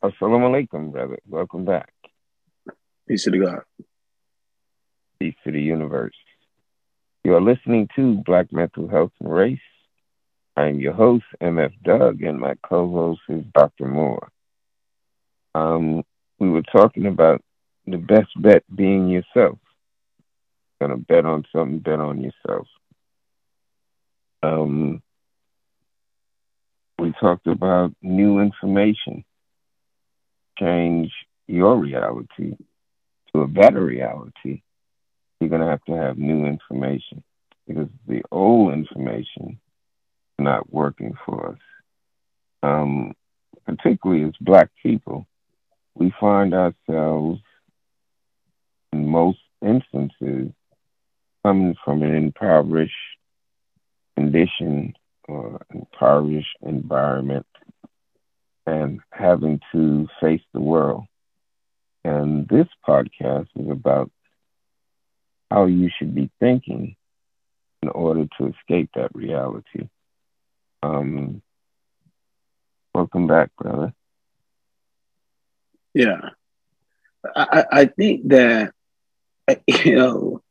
Assalamu alaikum, brother. Welcome back. Peace to the God. Peace to the universe. You are listening to Black Mental Health and Race. I am your host, MF Doug, and my co-host is Dr. Moore. Um, we were talking about the best bet being yourself. Gonna bet on something, bet on yourself. Um, we talked about new information change your reality to a better reality, you're going to have to have new information because the old information is not working for us. Um, particularly as Black people, we find ourselves in most instances coming from an impoverished condition or impoverished environment and having to face the world. And this podcast is about how you should be thinking in order to escape that reality. Um, welcome back, brother. Yeah. I, I think that, you know,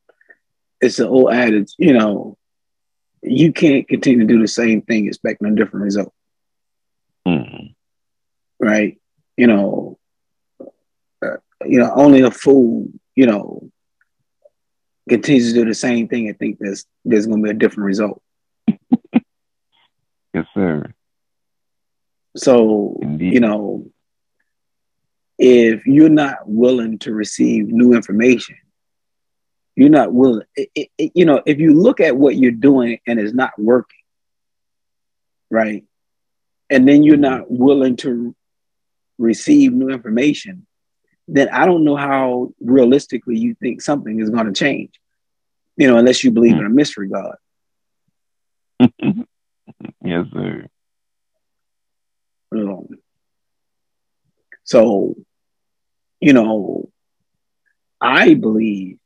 it's an old adage, you know, you can't continue to do the same thing expecting a different result. Mm-hmm. Right? You know, uh, you know, only a fool, you know, continues to do the same thing and think there's there's going to be a different result. yes, sir. So Indeed. you know, if you're not willing to receive new information, you're not willing. It, it, it, you know, if you look at what you're doing and it's not working, right, and then you're not willing to receive new information, then I don't know how realistically you think something is going to change. You know, unless you believe in a mystery God. yes, sir. Um, so, you know, I believe,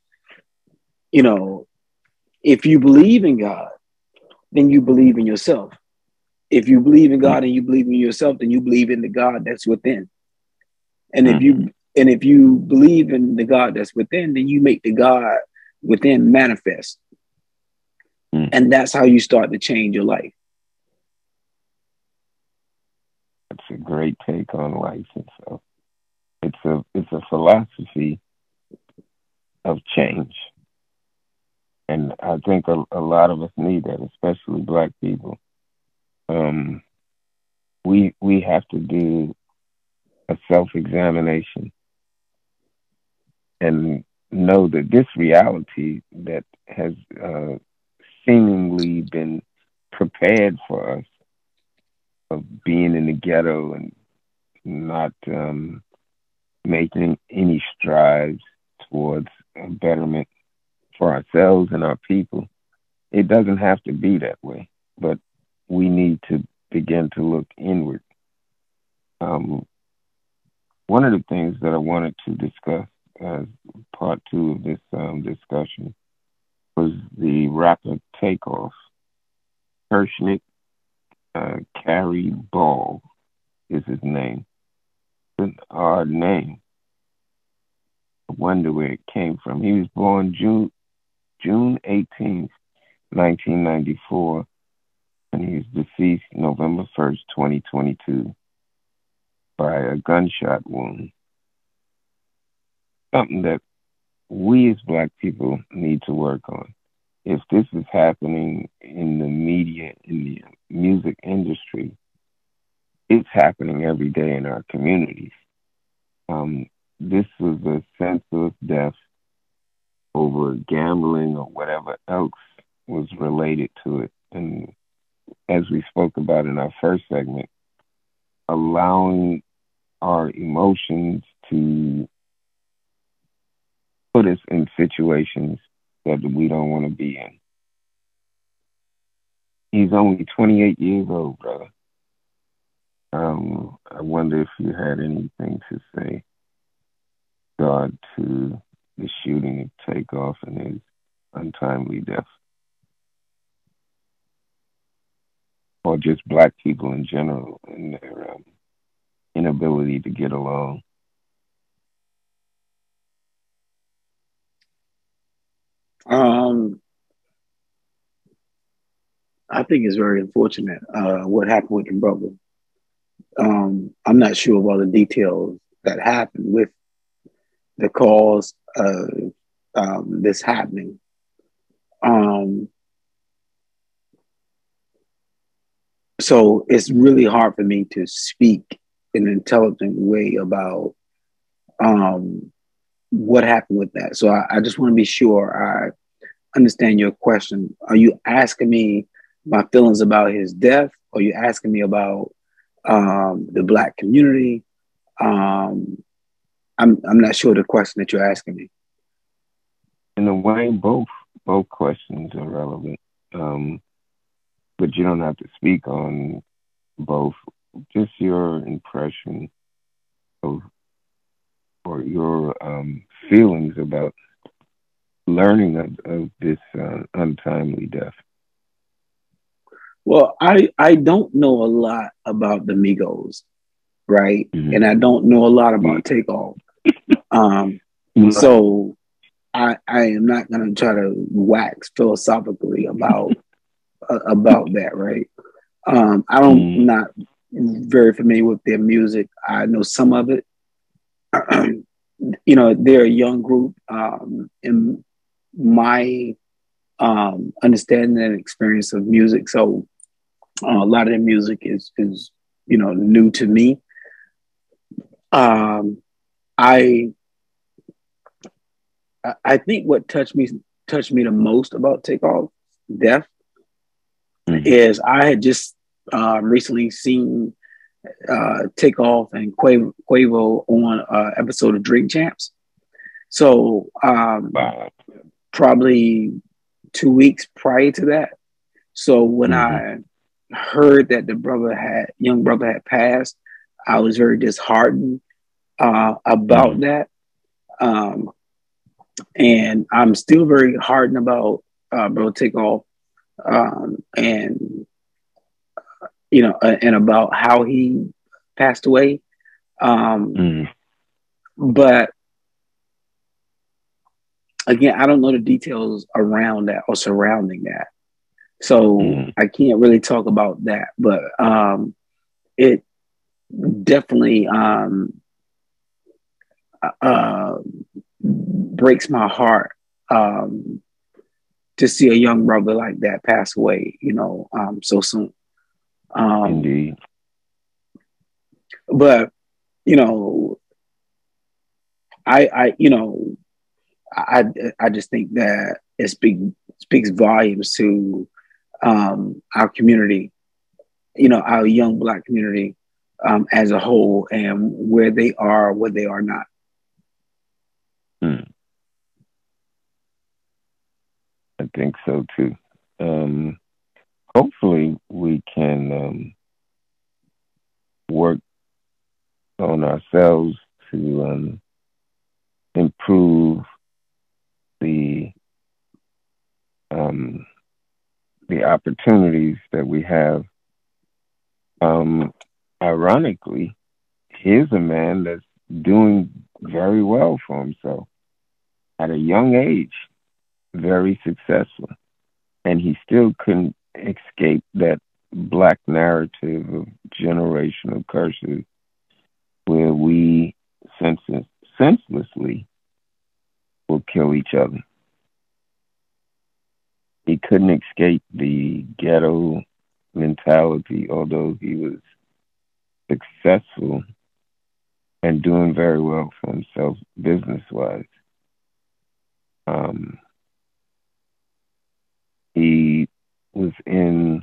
you know, if you believe in God, then you believe in yourself. If you believe in God and you believe in yourself, then you believe in the God that's within. And if you and if you believe in the God that's within, then you make the God within manifest. Mm. And that's how you start to change your life. That's a great take on life itself. It's a it's a philosophy of change. And I think a, a lot of us need that, especially black people. Um, we we have to do a self examination and know that this reality that has uh, seemingly been prepared for us of being in the ghetto and not um, making any strides towards betterment for ourselves and our people. It doesn't have to be that way, but we need to begin to look inward. Um, one of the things that I wanted to discuss as part two of this um, discussion was the rapid takeoff. Kirsnick uh, Khari Ball is his name. It's an odd name. I wonder where it came from. He was born June June 18th, 1994, and he's deceased November 1st, 2022, by a gunshot wound something that we as black people need to work on. If this is happening in the media, in the music industry, it's happening every day in our communities. Um, this was a senseless death over gambling or whatever else was related to it. And as we spoke about in our first segment, allowing our emotions to put us in situations that we don't want to be in. He's only 28 years old, brother. Um, I wonder if you had anything to say, God, to the shooting and Takeoff and his untimely death. Or just black people in general and their um, inability to get along? Um, I think it's very unfortunate uh, what happened with your brother. Um, I'm not sure of all the details that happened with the cause of um, this happening. Um, so it's really hard for me to speak in an intelligent way about um, what happened with that. So I, I just want to be sure I understand your question. Are you asking me my feelings about his death? Or are you asking me about um, the black community? Um, I'm I'm not sure the question that you're asking me. In a way, both both questions are relevant, um, but you don't have to speak on both. Just your impression of or your um, feelings about learning of, of this uh, untimely death. Well, I I don't know a lot about the Migos, right? Mm-hmm. And I don't know a lot about mm-hmm. Takeoff. Um, mm-hmm. so I I am not going to try to wax philosophically about about that, right? Um, I don't mm-hmm. not very familiar with their music. I know some of it. you know, they're a young group. Um, in my um, understanding and experience of music, so uh, a lot of their music is is you know new to me. Um, I I think what touched me touched me the most about Takeoff Death mm-hmm. is I had just uh, recently seen uh, Takeoff and Quavo, Quavo on an uh, episode of Drink Champs. So um, wow. probably two weeks prior to that. So when mm-hmm. I heard that the brother had young brother had passed, I was very disheartened uh, about mm-hmm. that. Um, and I'm still very hardened about uh, Bro Takeoff um, and you know, uh, and about how he passed away. Um, mm. But again, I don't know the details around that or surrounding that. So mm. I can't really talk about that, but um, it definitely um, uh, breaks my heart um, to see a young brother like that pass away, you know, um, so soon. Um, Indeed. But you know, I, I, you know, I, I just think that it speaks speaks volumes to um, our community, you know, our young Black community um, as a whole, and where they are, where they are not. Hmm. I think so too. Um, hopefully we can um, work on ourselves to um, improve the um, the opportunities that we have. Um, ironically, here's a man that's doing very well for himself at a young age, very successful, and he still couldn't escape that black narrative of generational curses where we senseless, senselessly will kill each other. He couldn't escape the ghetto mentality, although he was successful and doing very well for himself business wise. Um, he was in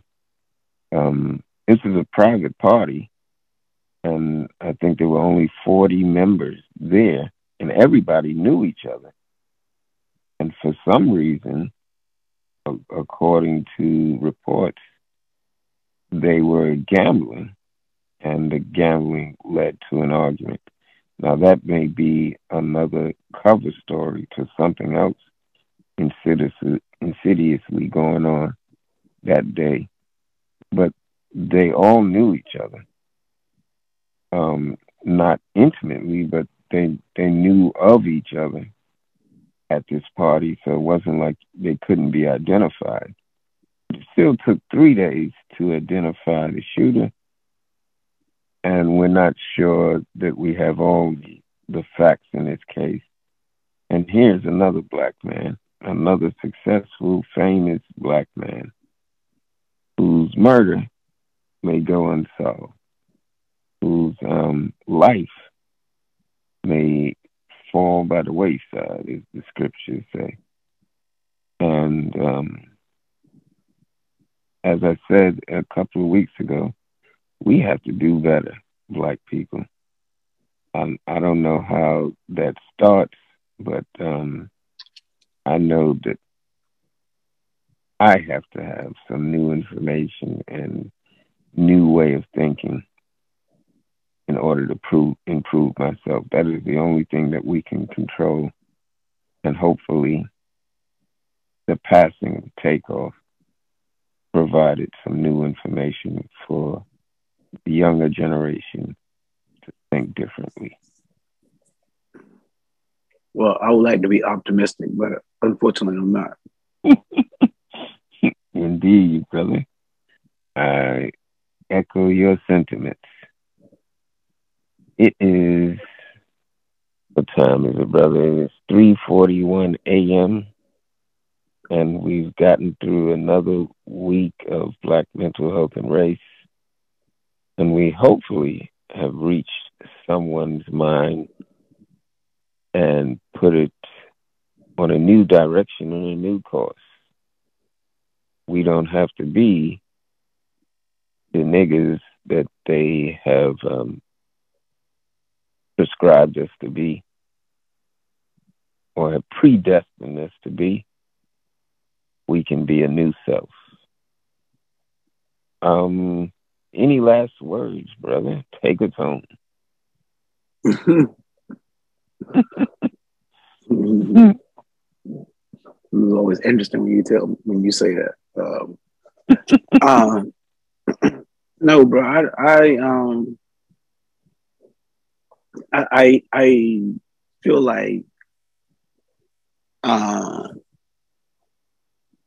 um, this is a private party, and I think there were only forty members there, and everybody knew each other. And for some reason, according to reports, they were gambling, and the gambling led to an argument. Now, that may be another cover story to something else insidiously going on that day, but they all knew each other. um, not intimately, but they they knew of each other at this party, so it wasn't like they couldn't be identified. It still took three days to identify the shooter, and we're not sure that we have all the, the facts in this case. And here's another black man, another successful, famous black man whose murder may go unsolved, whose um, life may fall by the wayside, as the scriptures say. And um, as I said a couple of weeks ago, we have to do better, black people. Um, I don't know how that starts, but um, I know that I have to have some new information and new way of thinking in order to prove, improve myself. That is the only thing that we can control. And hopefully, the passing of takeoff provided some new information for the younger generation to think differently. Well, I would like to be optimistic, but unfortunately, I'm not. Indeed, brother. I echo your sentiments. It is what time is it, brother? It's three forty one AM and we've gotten through another week of black mental health and race. And we hopefully have reached someone's mind and put it on a new direction and a new course. We don't have to be the niggas that they have um, prescribed us to be or have predestined us to be, we can be a new self. Um, any last words, brother? Take us home. it was always interesting when you tell when you say that. Um, uh, no, bro, I, I um I, I, feel like uh,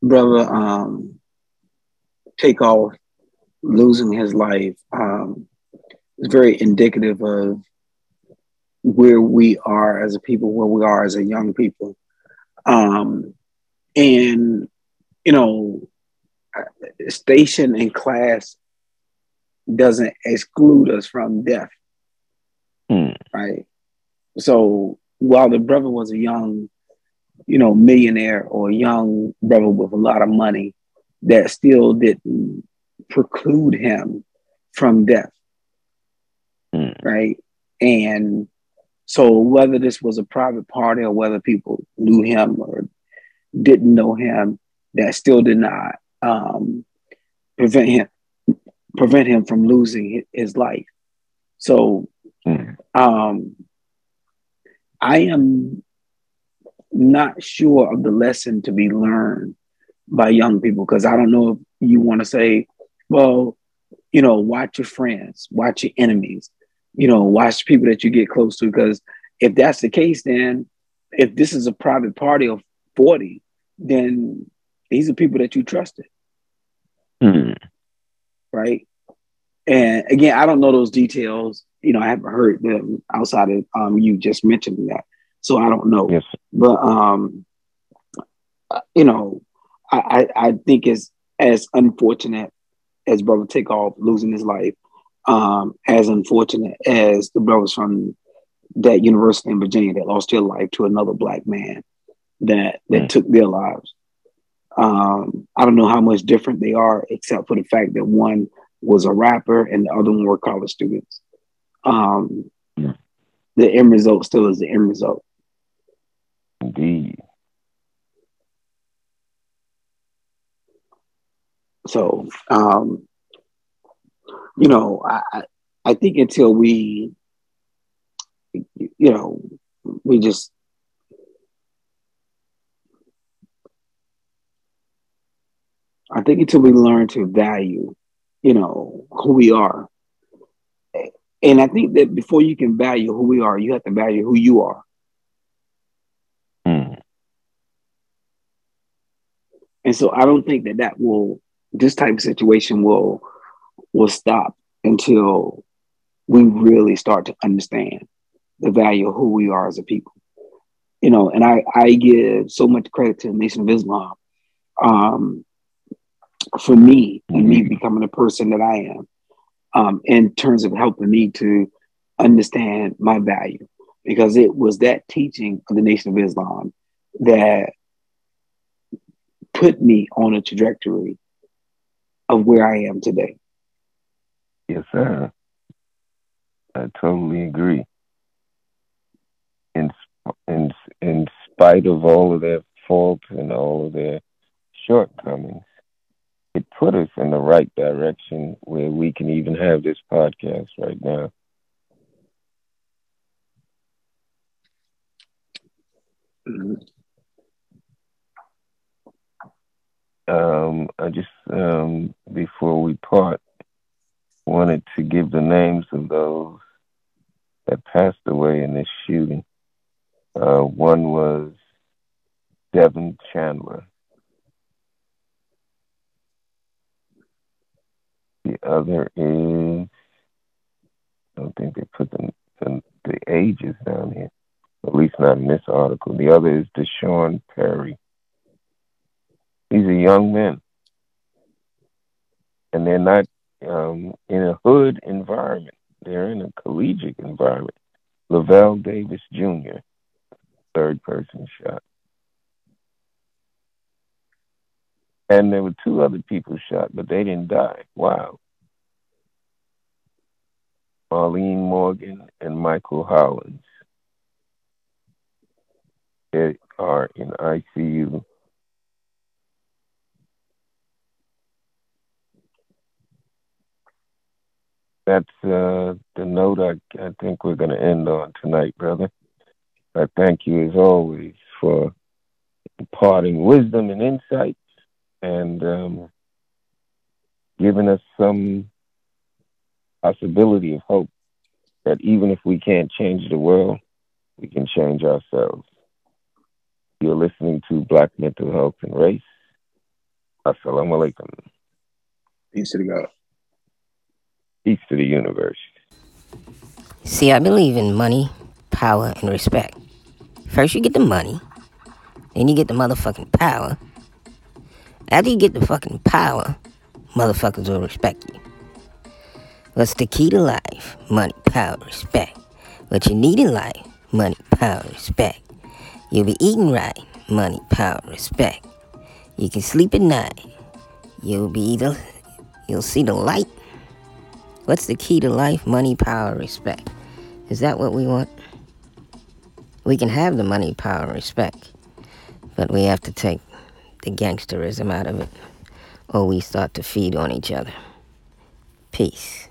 brother um, Takeoff losing his life um, is very indicative of where we are as a people, where we are as a young people. Um, and, you know, station and class doesn't exclude us from death. Mm. Right. So while the brother was a young, you know, millionaire or a young brother with a lot of money, that still didn't preclude him from death. Mm. Right. And so whether this was a private party or whether people knew him or didn't know him, that still did not um, prevent him prevent him from losing his life. So Mm. Um, I am not sure of the lesson to be learned by young people because I don't know if you want to say, well, you know, watch your friends, watch your enemies, you know, watch people that you get close to. Because if that's the case, then if this is a private party of 40, then these are people that you trusted. Mm. Right. And again, I don't know those details you know, I haven't heard them outside of um, you just mentioning that, so I don't know. Yes. But um, you know, I, I think it's as unfortunate as brother Takeoff losing his life, um, as unfortunate as the brothers from that university in Virginia that lost their life to another black man that that mm. took their lives. Um, I don't know how much different they are, except for the fact that one was a rapper and the other one were college students um, the end result still is the end result. Indeed. So, um, you know, I, I think until we, you know, we just I think until we learn to value, you know, who we are And I think that before you can value who we are, you have to value who you are. Hmm. And so I don't think that that will, this type of situation will, will stop until we really start to understand the value of who we are as a people. You know, and I, I give so much credit to the Nation of Islam um, for me and me becoming the person that I am um, in terms of helping me to understand my value because it was that teaching of the Nation of Islam that put me on a trajectory of where I am today. Yes, sir. I totally agree. In in in spite of all of their faults and all of their shortcomings, put us in the right direction where we can even have this podcast right now. Um, I just um, before we part, wanted to give the names of those that passed away in this shooting. Uh, one was Devin Chandler. The other is, I don't think they put the, the, the ages down here, at least not in this article. The other is D'Sean Perry. These are young men. And they're not um, in a hood environment. They're in a collegiate environment. Lavel Davis Jr., third person shot. And there were two other people shot, but they didn't die. Wow. Marlene Morgan and Michael Hollins. They are in ICU that's uh, the note I, I think we're going to end on tonight, brother. I thank you as always for imparting wisdom and insights and um, giving us some possibility of hope that even if we can't change the world, we can change ourselves. You're listening to Black Mental Health and Race. Assalamu alaikum. Peace to the God. Peace to the universe. See, I believe in money, power, and respect. First, you get the money, then you get the motherfucking power. After you get the fucking power, motherfuckers will respect you. What's the key to life? Money, power, respect. What you need in life? Money, power, respect. You'll be eating right. Money, power, respect. You can sleep at night. You'll be either, you'll see the light What's the key to life? Money, power, respect. Is that what we want? We can have the money, power, respect, but we have to take the gangsterism out of it, or we start to feed on each other. Peace.